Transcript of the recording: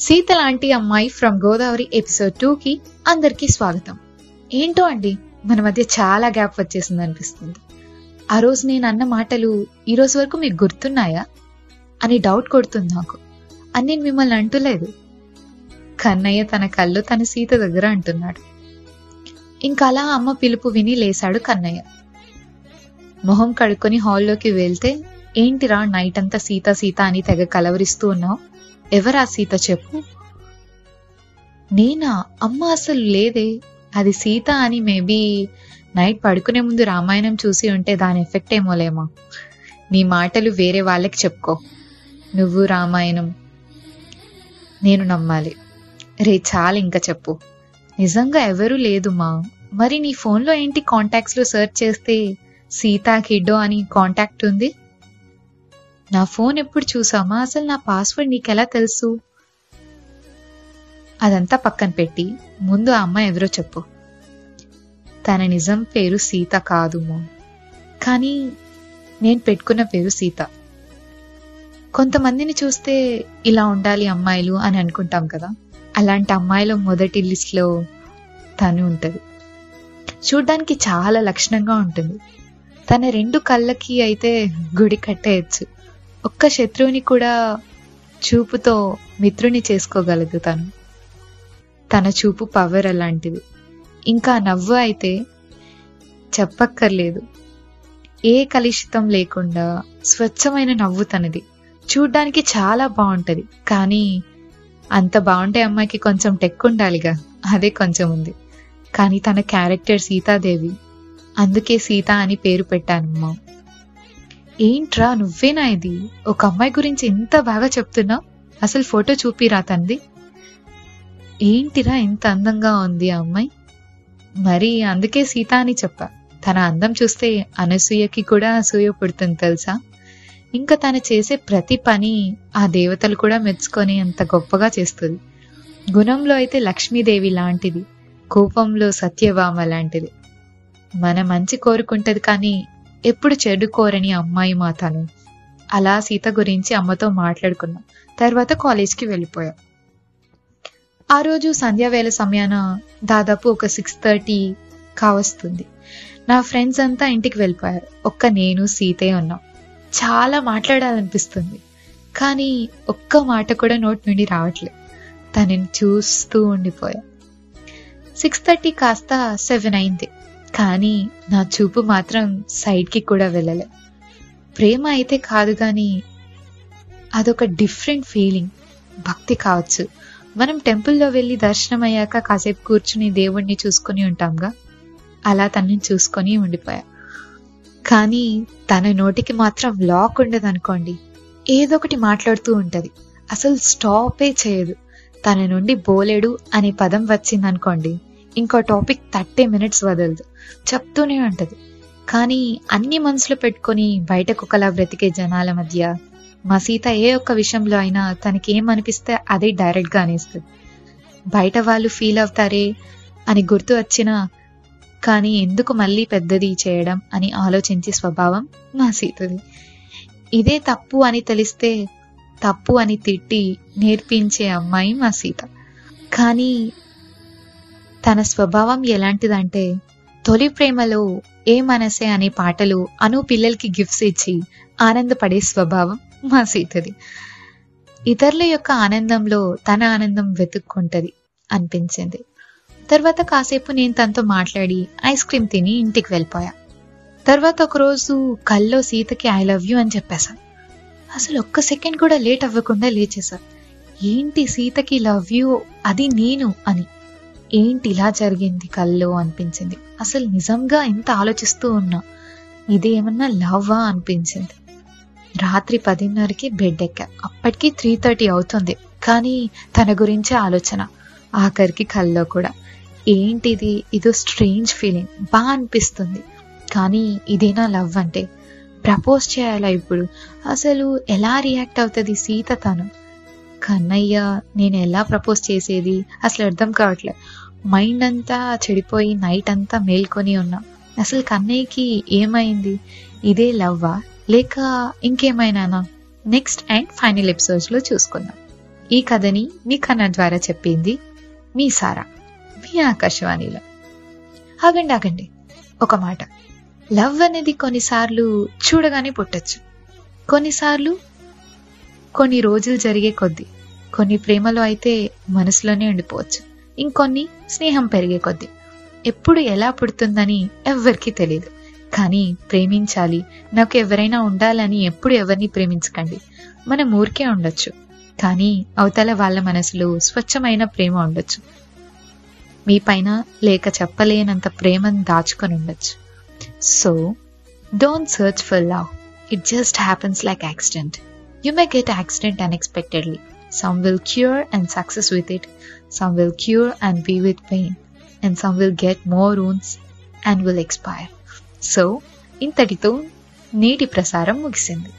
సీత లాంటి అమ్మాయి from Godavari episode two కి అందరికీ స్వాగతం. ఏంటో అండి మన మధ్య చాలా గ్యాప్ వచ్చేసింది అనిపిస్తుంది. ఆ రోజు నేను అన్న మాటలు ఈ రోజు వరకు మీకు గుర్తున్నాయా? అని డౌట్ కొడుతుంది నాకు. అని నేను మిమ్మల్ని అంటులేదు. కన్నయ్య తన కళ్ళు తన సీత దగ్గర అంటున్నాడు. ఇంకా అలా అమ్మ పిలుపు విని లేశాడు కన్నయ్య. మొహం కడుక్కొని హాల్లోకి వెళ్తే ఏంటిరా నైట్ అంతా సీత సీత అని తెగ కలవరిస్తూ ఉన్నావు? ఎవరా సీత చెప్పు? నేనా? అమ్మ అసలు లేదే. అది సీత అని మేబీ నైట్ పడుకునే ముందు రామాయణం చూసి ఉంటే దాని ఎఫెక్ట్ ఏమోలేమా. నీ మాటలు వేరే వాళ్ళకి చెప్పుకో. నువ్వు రామాయణం. నేను నమ్మాలి. రే చాలు ఇంకా చెప్పు. నిజంగా ఎవరూ లేదు మా. మరి నీ ఫోన్లో ఏంటి కాంటాక్ట్స్లో సెర్చ్ చేస్తే సీతా కిడ్డో అని కాంటాక్ట్ ఉంది? నా ఫోన్ ఎప్పుడు చూసామా? అసలు నా పాస్వర్డ్ నీకెలా తెలుసు? అదంతా పక్కన పెట్టి ముందు ఆ అమ్మాయి ఎవరో చెప్పు. తన నిజం పేరు సీత కాదు కానీ నేను పెట్టుకున్న పేరు సీత. కొంతమందిని చూస్తే ఇలా ఉండాలి అమ్మాయిలు అని అనుకుంటాం కదా? అలాంటి అమ్మాయిల మొదటి లిస్ట్లో తను ఉంటుంది. చూడ్డానికి చాలా లక్షణంగా ఉంటుంది. తన రెండు కళ్ళకి అయితే గుడి కట్టేయచ్చు. ఒక్క శత్రువుని కూడా చూపుతో మిత్రుని చేసుకోగలదు తను తన చూపు పవర్ అలాంటిది. ఇంకా నవ్వు అయితే చెప్పక్కర్లేదు. ఏ కలుషితం లేకుండా స్వచ్ఛమైన నవ్వు తనది. చూడ్డానికి చాలా బాగుంటది కానీ అంత బాగుంటే అమ్మాయికి కొంచెం టెక్ ఉండాలిగా. అదే కొంచెం ఉంది. కానీ తన క్యారెక్టర్ సీతాదేవి. అందుకే సీత అని పేరు పెట్టానమ్మా ఏంట్రా నువ్వేనా ఇది ఒక అమ్మాయి గురించి ఎంత బాగా చెప్తున్నావు అసలు ఫోటో చూపిరా తంది. ఏంటిరా ఎంత అందంగా ఉంది ఆ అమ్మాయి? మరి అందుకే సీత అని చెప్పా. తన అందం చూస్తే అనసూయకి కూడా అసూయ పుడుతుంది తెలుసా? ఇంకా తను చేసే ప్రతి పని ఆ దేవతలు కూడా మెచ్చుకొని అంత గొప్పగా చేస్తుంది. గుణంలో అయితే లక్ష్మీదేవి లాంటిది. కోపంలో సత్యభామ లాంటిది. మన మంచి కోరుకుంటది కానీ ఎప్పుడు చెడు కోరని అమ్మాయి మా తను అలా సీత గురించి అమ్మతో మాట్లాడుకున్నాం. తర్వాత కాలేజ్కి వెళ్ళిపోయాం. ఆ రోజు సంధ్యావేళ సమయాన దాదాపు ఒక సిక్స్ థర్టీ కావస్తుంది. నా ఫ్రెండ్స్ అంతా ఇంటికి వెళ్ళిపోయారు. ఒక్క నేను సీతే ఉన్నాం. చాలా మాట్లాడాలనిపిస్తుంది. కానీ ఒక్క మాట కూడా నోట్ నుండి రావట్లేదు. తనని చూస్తూ ఉండిపోయా. సిక్స్ థర్టీ కాస్త సెవెన్ అయింది. కానీ నా చూపు మాత్రం సైడ్కి కూడా వెళ్ళలే. ప్రేమ అయితే కాదు కానీ అదొక డిఫరెంట్ ఫీలింగ్ భక్తి కావచ్చు. మనం టెంపుల్లో వెళ్ళి దర్శనం అయ్యాక కాసేపు కూర్చుని దేవుణ్ణి చూసుకుని ఉంటాంగా? అలా తనని చూసుకొని ఉండిపోయా. కానీ తన నోటికి మాత్రం లాక్ ఉండదు అనుకోండి ఏదో ఒకటి మాట్లాడుతూ ఉంటది. అసలు స్టాపే చేయదు. తన నుండి బోలేడు అనే పదం వచ్చిందనుకోండి. ఇంకో టాపిక్ థర్టీ మినిట్స్ వదలదు. చెప్తూనే ఉంటది. కానీ అన్ని మనసులో పెట్టుకొని బయటకు ఒకలా బ్రతికే జనాల మధ్య మా సీత ఏ ఒక్క విషయంలో అయినా తనకి ఏమనిపిస్తే అదే డైరెక్ట్గా అనేస్తుంది. బయట వాళ్ళు ఫీల్ అవుతారే అని గుర్తు వచ్చినా కానీ ఎందుకు మళ్ళీ పెద్దది చేయడం అని ఆలోచించే స్వభావం మా సీతది. ఇదే తప్పు అని తెలిస్తే తప్పు అని తిట్టి నేర్పించే అమ్మాయి మా సీత. కానీ తన స్వభావం ఎలాంటిదంటే తొలి ప్రేమలో ఏ మనసే అనే పాటలు అను పిల్లలకి గిఫ్ట్స్ ఇచ్చి ఆనందపడే స్వభావం మా సీతది. ఇతరుల యొక్క ఆనందంలో తన ఆనందం వెతుక్కుంటది అనిపించింది. తర్వాత కాసేపు నేను తనతో మాట్లాడి ఐస్ క్రీమ్ తిని ఇంటికి వెళ్ళిపోయా. తర్వాత ఒకరోజు కల్లో సీతకి ఐ లవ్ యూ అని చెప్పేశాను అసలు ఒక్క సెకండ్ కూడా లేట్ అవ్వకుండా లేచేసా ఏంటి సీతకి లవ్ యూ అది నేను అని. ఏంటి ఇలా జరిగింది? కళ్ళు అనిపించింది. అసలు నిజంగా ఎంత ఆలోచిస్తూ ఉన్నా. ఇది ఏమన్నా లవ్వా అనిపించింది. రాత్రి పదిన్నరకి బెడ్ ఎక్కా. అప్పటికి త్రీ థర్టీ అవుతుంది. కానీ తన గురించే ఆలోచన. ఆఖరికి కల్లో కూడా. ఏంటిది? ఇదో స్ట్రేంజ్ ఫీలింగ్ బాగా అనిపిస్తుంది. కానీ ఇదేనా లవ్ అంటే? ప్రపోజ్ చేయాలా ఇప్పుడు? అసలు ఎలా రియాక్ట్ అవుతుంది సీత తను? కన్నయ్య నేను ఎలా ప్రపోజ్ చేసేది? అసలు అర్థం కావట్లే. మైండ్ అంతా చెడిపోయి నైట్ అంతా మేల్కొని ఉన్నా. అసలు కన్నయ్యకి ఏమైంది? ఇదే లవ్వా? లేక ఇంకేమైనానా? నెక్స్ట్ అండ్ ఫైనల్ ఎపిసోడ్స్లో చూసుకుందాం. ఈ కథని మీ కన్న ద్వారా చెప్పింది మీ సారా మీ ఆకాశవాణిలో. ఆగండి ఆగండి. ఒక మాట. లవ్ అనేది కొన్నిసార్లు చూడగానే పుట్టచ్చు. కొన్నిసార్లు కొన్ని రోజులు జరిగే కొద్దీ. కొన్ని ప్రేమలు అయితే మనసులోనే ఉండిపోవచ్చు. ఇంకొన్ని స్నేహం పెరిగే కొద్దీ. ఎప్పుడు ఎలా పుడుతుందని ఎవ్వరికీ తెలియదు కానీ ప్రేమించాలి. నాకు ఎవరైనా ఉండాలని ఎప్పుడు ఎవరిని ప్రేమించకండి. మనం ఊరికే ఉండొచ్చు. కానీ అవతల వాళ్ళ మనసులో స్వచ్ఛమైన ప్రేమ ఉండొచ్చు. మీ పైన లేక చెప్పలేనంత ప్రేమను దాచుకొని ఉండొచ్చు. So don't search for love it just happens like accident you may get accident unexpectedly some will cure and success with it some will cure and be with pain and some will get more runes and will expire so ఇంతటితో నేటి ప్రసారం ముగిసింది.